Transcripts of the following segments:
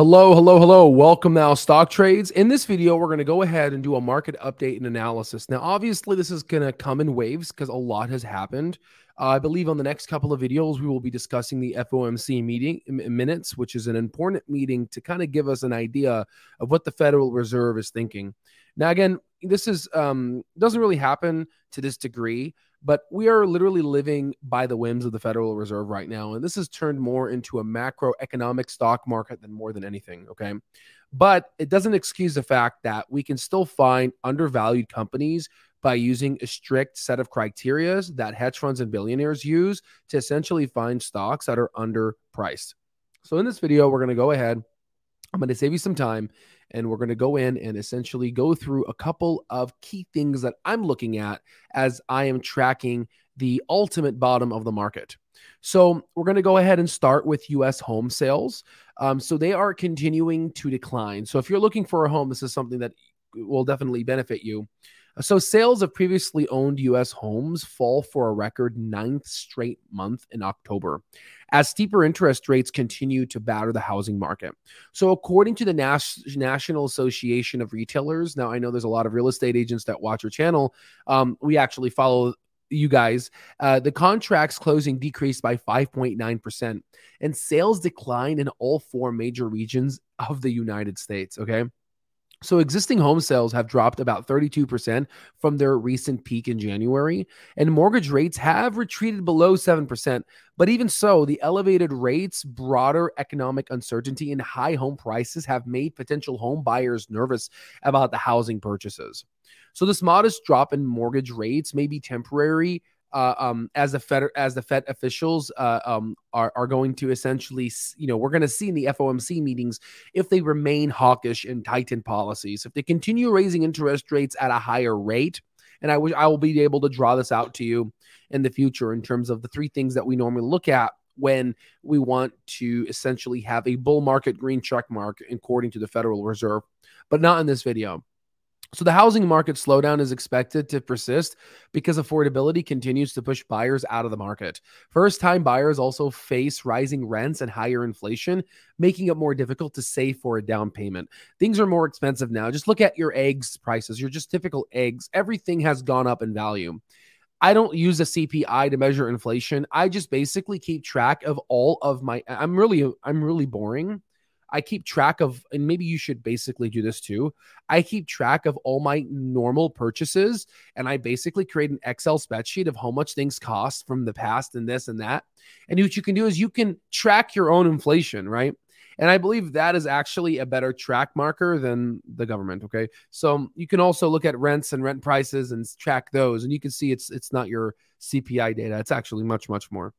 Hello, hello, hello. Welcome now, Stock Trades. In this video, we're going to go ahead and do a market update and analysis. Now, obviously, this is going to come in waves because a lot has happened. Uh, I believe on the next couple of videos, we will be discussing the FOMC meeting minutes, which is an important meeting to kind of give us an idea of what the Federal Reserve is thinking. Now, again, this is um, doesn't really happen to this degree, but we are literally living by the whims of the Federal Reserve right now. And this has turned more into a macroeconomic stock market than more than anything. Okay. But it doesn't excuse the fact that we can still find undervalued companies by using a strict set of criteria that hedge funds and billionaires use to essentially find stocks that are underpriced. So in this video, we're going to go ahead. I'm going to save you some time and we're going to go in and essentially go through a couple of key things that I'm looking at as I am tracking the ultimate bottom of the market. So we're going to go ahead and start with US home sales. Um, so they are continuing to decline. So if you're looking for a home, this is something that will definitely benefit you. So sales of previously owned US homes fall for a record ninth straight month in October as steeper interest rates continue to batter the housing market. So according to the Nas- National Association of Realtors, now I know there's a lot of real estate agents that watch our channel. Um, we actually follow you guys, uh, the contracts closing decreased by 5.9%, and sales declined in all four major regions of the United States. Okay. So existing home sales have dropped about 32% from their recent peak in January, and mortgage rates have retreated below 7%. But even so, the elevated rates, broader economic uncertainty, and high home prices have made potential home buyers nervous about the housing purchases. So this modest drop in mortgage rates may be temporary, uh, um, as the Fed as the Fed officials uh, um, are are going to essentially, you know, we're going to see in the FOMC meetings if they remain hawkish and tighten policies, if they continue raising interest rates at a higher rate, and I wish I will be able to draw this out to you in the future in terms of the three things that we normally look at when we want to essentially have a bull market green check mark according to the Federal Reserve, but not in this video. So the housing market slowdown is expected to persist because affordability continues to push buyers out of the market. First time buyers also face rising rents and higher inflation, making it more difficult to save for a down payment. Things are more expensive now. Just look at your eggs prices, your just typical eggs. Everything has gone up in value. I don't use a CPI to measure inflation. I just basically keep track of all of my I'm really I'm really boring I keep track of, and maybe you should basically do this too. I keep track of all my normal purchases and I basically create an Excel spreadsheet of how much things cost from the past and this and that. And what you can do is you can track your own inflation, right? And I believe that is actually a better track marker than the government. Okay. So you can also look at rents and rent prices and track those. And you can see it's it's not your CPI data. It's actually much, much more.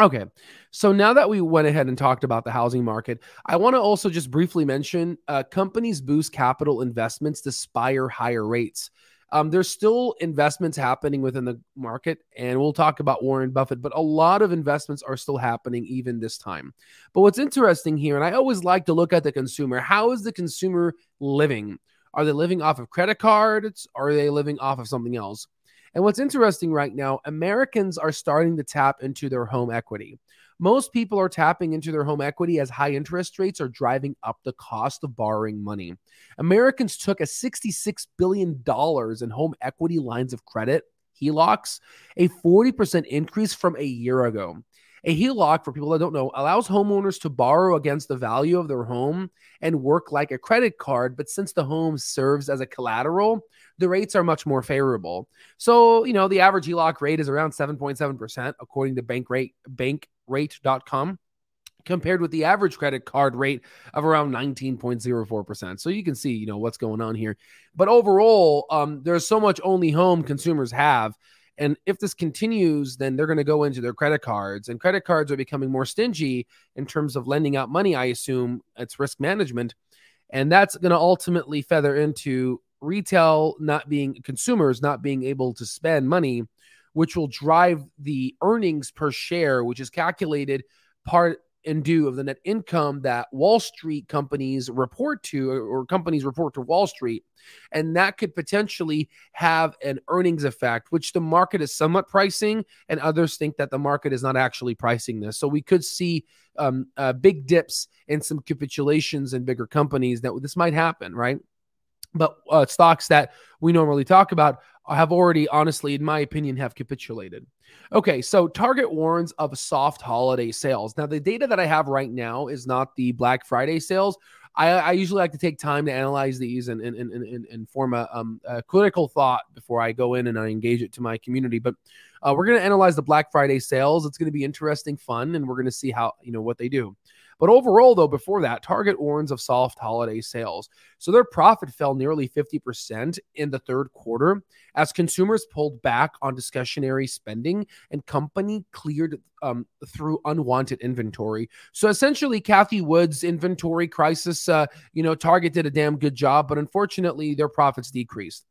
Okay. So now that we went ahead and talked about the housing market, I want to also just briefly mention uh, companies boost capital investments to spire higher rates. Um, there's still investments happening within the market, and we'll talk about Warren Buffett, but a lot of investments are still happening even this time. But what's interesting here, and I always like to look at the consumer how is the consumer living? Are they living off of credit cards? Are they living off of something else? And what's interesting right now, Americans are starting to tap into their home equity. Most people are tapping into their home equity as high interest rates are driving up the cost of borrowing money. Americans took a $66 billion in home equity lines of credit, HELOCs, a 40% increase from a year ago. A HELOC, for people that don't know, allows homeowners to borrow against the value of their home and work like a credit card. But since the home serves as a collateral, the rates are much more favorable. So, you know, the average HELOC rate is around 7.7%, according to bankrate, bankrate.com compared with the average credit card rate of around 19.04%. So you can see, you know, what's going on here. But overall, um, there's so much only home consumers have. And if this continues, then they're going to go into their credit cards, and credit cards are becoming more stingy in terms of lending out money. I assume it's risk management. And that's going to ultimately feather into retail not being consumers not being able to spend money, which will drive the earnings per share, which is calculated part in due of the net income that Wall Street companies report to, or, companies report to Wall Street. And that could potentially have an earnings effect, which the market is somewhat pricing, and others think that the market is not actually pricing this. So we could see um, uh, big dips and some capitulations in bigger companies that this might happen, right? But uh, stocks that we normally talk about have already, honestly, in my opinion, have capitulated. Okay, so Target warns of soft holiday sales. Now, the data that I have right now is not the Black Friday sales. I, I usually like to take time to analyze these and and, and, and, and form a, um, a, critical thought before I go in and I engage it to my community. But uh, we're going to analyze the Black Friday sales. It's going to be interesting, fun, and we're going to see how you know what they do. But overall, though, before that, Target warns of soft holiday sales. So their profit fell nearly 50% in the third quarter as consumers pulled back on discretionary spending and company cleared um, through unwanted inventory. So essentially, Cathie Wood's inventory crisis, uh, you know, Target did a damn good job, but unfortunately, their profits decreased.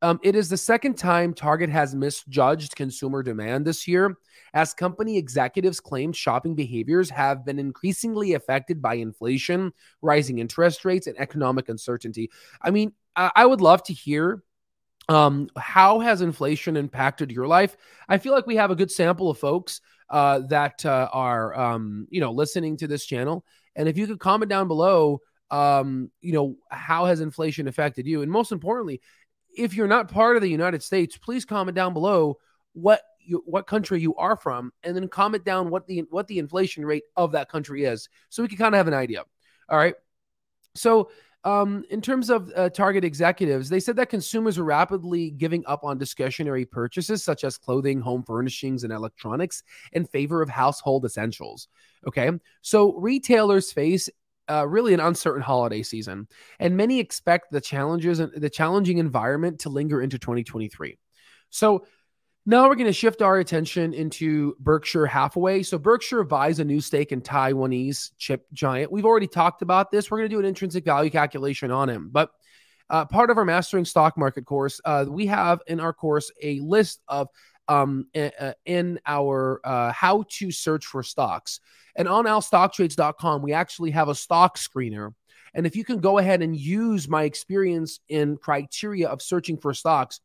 Um, it is the second time Target has misjudged consumer demand this year, as company executives claimed shopping behaviors have been increasingly affected by inflation, rising interest rates, and economic uncertainty. I mean, I, I would love to hear um, how has inflation impacted your life? I feel like we have a good sample of folks uh, that uh, are, um, you know, listening to this channel. And if you could comment down below, um, you know, how has inflation affected you? And most importantly, if you're not part of the United States, please comment down below what you, what country you are from, and then comment down what the what the inflation rate of that country is, so we can kind of have an idea. All right. So, um, in terms of uh, Target executives, they said that consumers are rapidly giving up on discretionary purchases such as clothing, home furnishings, and electronics in favor of household essentials. Okay. So, retailers face uh, really an uncertain holiday season, and many expect the challenges and the challenging environment to linger into 2023. So now we're going to shift our attention into Berkshire Hathaway. So Berkshire buys a new stake in Taiwanese chip giant. We've already talked about this. We're going to do an intrinsic value calculation on him, but uh, part of our mastering stock market course, uh, we have in our course a list of um, in our uh, how to search for stocks. And on alstocktrades.com, we actually have a stock screener. And if you can go ahead and use my experience in criteria of searching for stocks,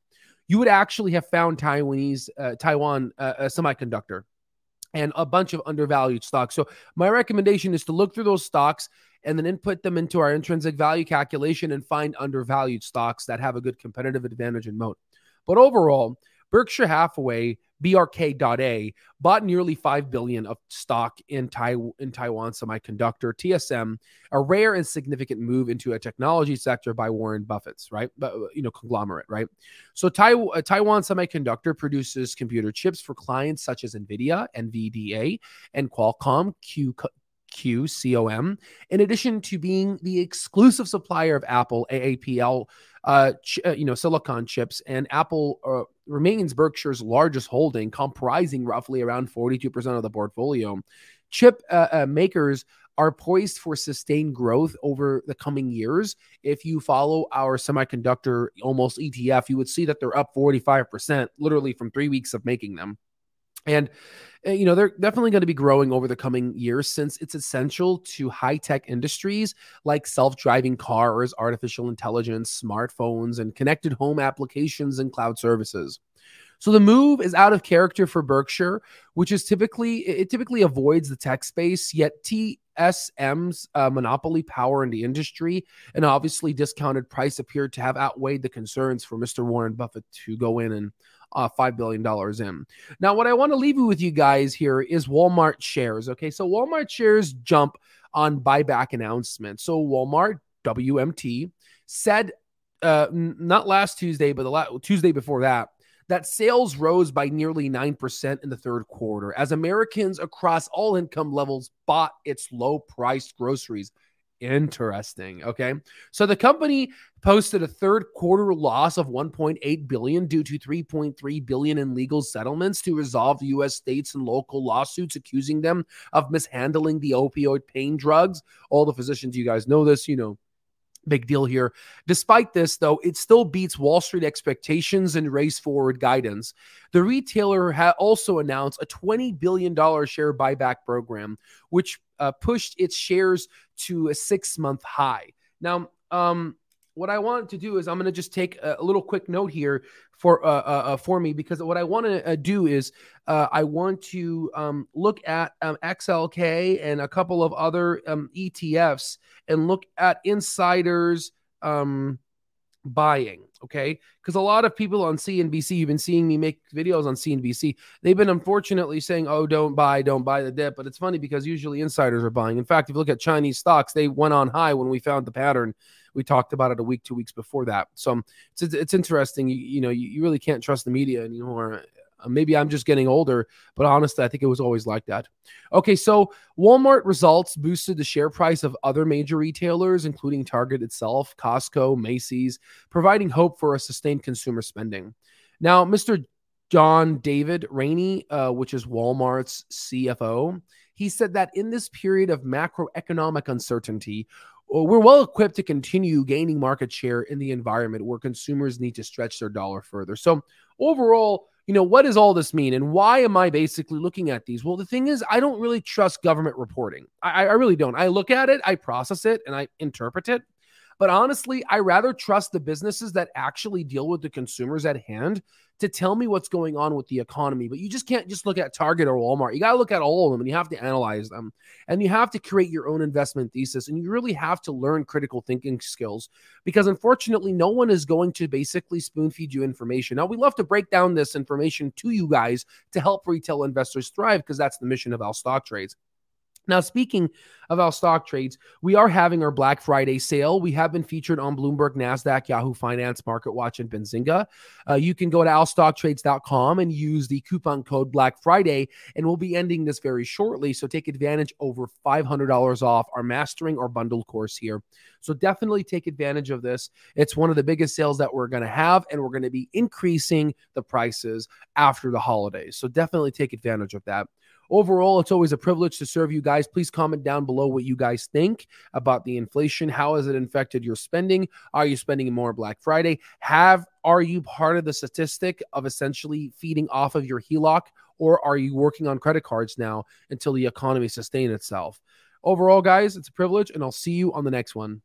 you would actually have found Taiwanese uh, Taiwan uh, a semiconductor and a bunch of undervalued stocks. So my recommendation is to look through those stocks and then input them into our intrinsic value calculation and find undervalued stocks that have a good competitive advantage and moat. But overall, Berkshire Hathaway, BRK.A, bought nearly 5 billion of stock in, tai- in Taiwan Semiconductor, TSM, a rare and significant move into a technology sector by Warren Buffett's, right? But, you know, conglomerate, right? So tai- uh, Taiwan Semiconductor produces computer chips for clients such as NVIDIA, NVDA, and Qualcomm, Q, QCOM, in addition to being the exclusive supplier of Apple AAPL, uh, ch- uh, you know, silicon chips, and Apple uh, remains Berkshire's largest holding, comprising roughly around 42% of the portfolio. Chip uh, uh, makers are poised for sustained growth over the coming years. If you follow our semiconductor almost ETF, you would see that they're up 45%, literally from three weeks of making them. And uh, you know they're definitely going to be growing over the coming years since it's essential to high-tech industries like self-driving cars artificial intelligence smartphones and connected home applications and cloud services so the move is out of character for berkshire which is typically it typically avoids the tech space yet tsm's uh, monopoly power in the industry and obviously discounted price appeared to have outweighed the concerns for mr warren buffett to go in and uh, $5 billion in. Now, what I want to leave you with you guys here is Walmart shares. Okay. So Walmart shares jump on buyback announcement. So Walmart, WMT, said uh, not last Tuesday, but the la- Tuesday before that, that sales rose by nearly 9% in the third quarter as Americans across all income levels bought its low priced groceries Interesting. Okay. So the company posted a third quarter loss of 1.8 billion due to 3.3 billion in legal settlements to resolve US states and local lawsuits accusing them of mishandling the opioid pain drugs. All the physicians, you guys know this, you know, Big deal here. Despite this, though, it still beats Wall Street expectations and race forward guidance. The retailer also announced a $20 billion share buyback program, which uh, pushed its shares to a six month high. Now, um, what I want to do is I'm going to just take a, little quick note here for uh, uh, uh for me because what I want to uh, do is uh, I want to um, look at um, XLK and a couple of other um, ETFs and look at insiders um, buying. Okay, because a lot of people on CNBC, you've been seeing me make videos on CNBC. They've been unfortunately saying, "Oh, don't buy, don't buy the dip." But it's funny because usually insiders are buying. In fact, if you look at Chinese stocks, they went on high when we found the pattern we talked about it a week, two weeks before that. So it's it's interesting. You, you know, you, you really can't trust the media anymore. Uh, maybe I'm just getting older, but honestly, I think it was always like that. Okay, so Walmart results boosted the share price of other major retailers, including Target itself, Costco, Macy's, providing hope for a sustained consumer spending. Now, Mr. John David Rainey, uh, which is Walmart's CFO, he said that in this period of macroeconomic uncertainty, we're well equipped to continue gaining market share in the environment where consumers need to stretch their dollar further. So, overall, you know, what does all this mean and why am I basically looking at these? Well, the thing is, I don't really trust government reporting. I, I really don't. I look at it, I process it, and I interpret it. But honestly, I rather trust the businesses that actually deal with the consumers at hand to tell me what's going on with the economy. But you just can't just look at Target or Walmart. You got to look at all of them and you have to analyze them. And you have to create your own investment thesis. And you really have to learn critical thinking skills because unfortunately, no one is going to basically spoon feed you information. Now, we love to break down this information to you guys to help retail investors thrive because that's the mission of our stock trades. Now, speaking of our stock trades, we are having our Black Friday sale. We have been featured on Bloomberg, NASDAQ, Yahoo Finance, MarketWatch, and Benzinga. Uh, you can go to alstocktrades.com and use the coupon code Black Friday, and we'll be ending this very shortly. So take advantage over $500 off our mastering or bundle course here. So definitely take advantage of this. It's one of the biggest sales that we're going to have, and we're going to be increasing the prices after the holidays. So definitely take advantage of that. Overall, it's always a privilege to serve you guys. Please comment down below what you guys think about the inflation. How has it infected your spending? Are you spending more Black Friday? Have are you part of the statistic of essentially feeding off of your HELOC, or are you working on credit cards now until the economy sustain itself? Overall, guys, it's a privilege, and I'll see you on the next one.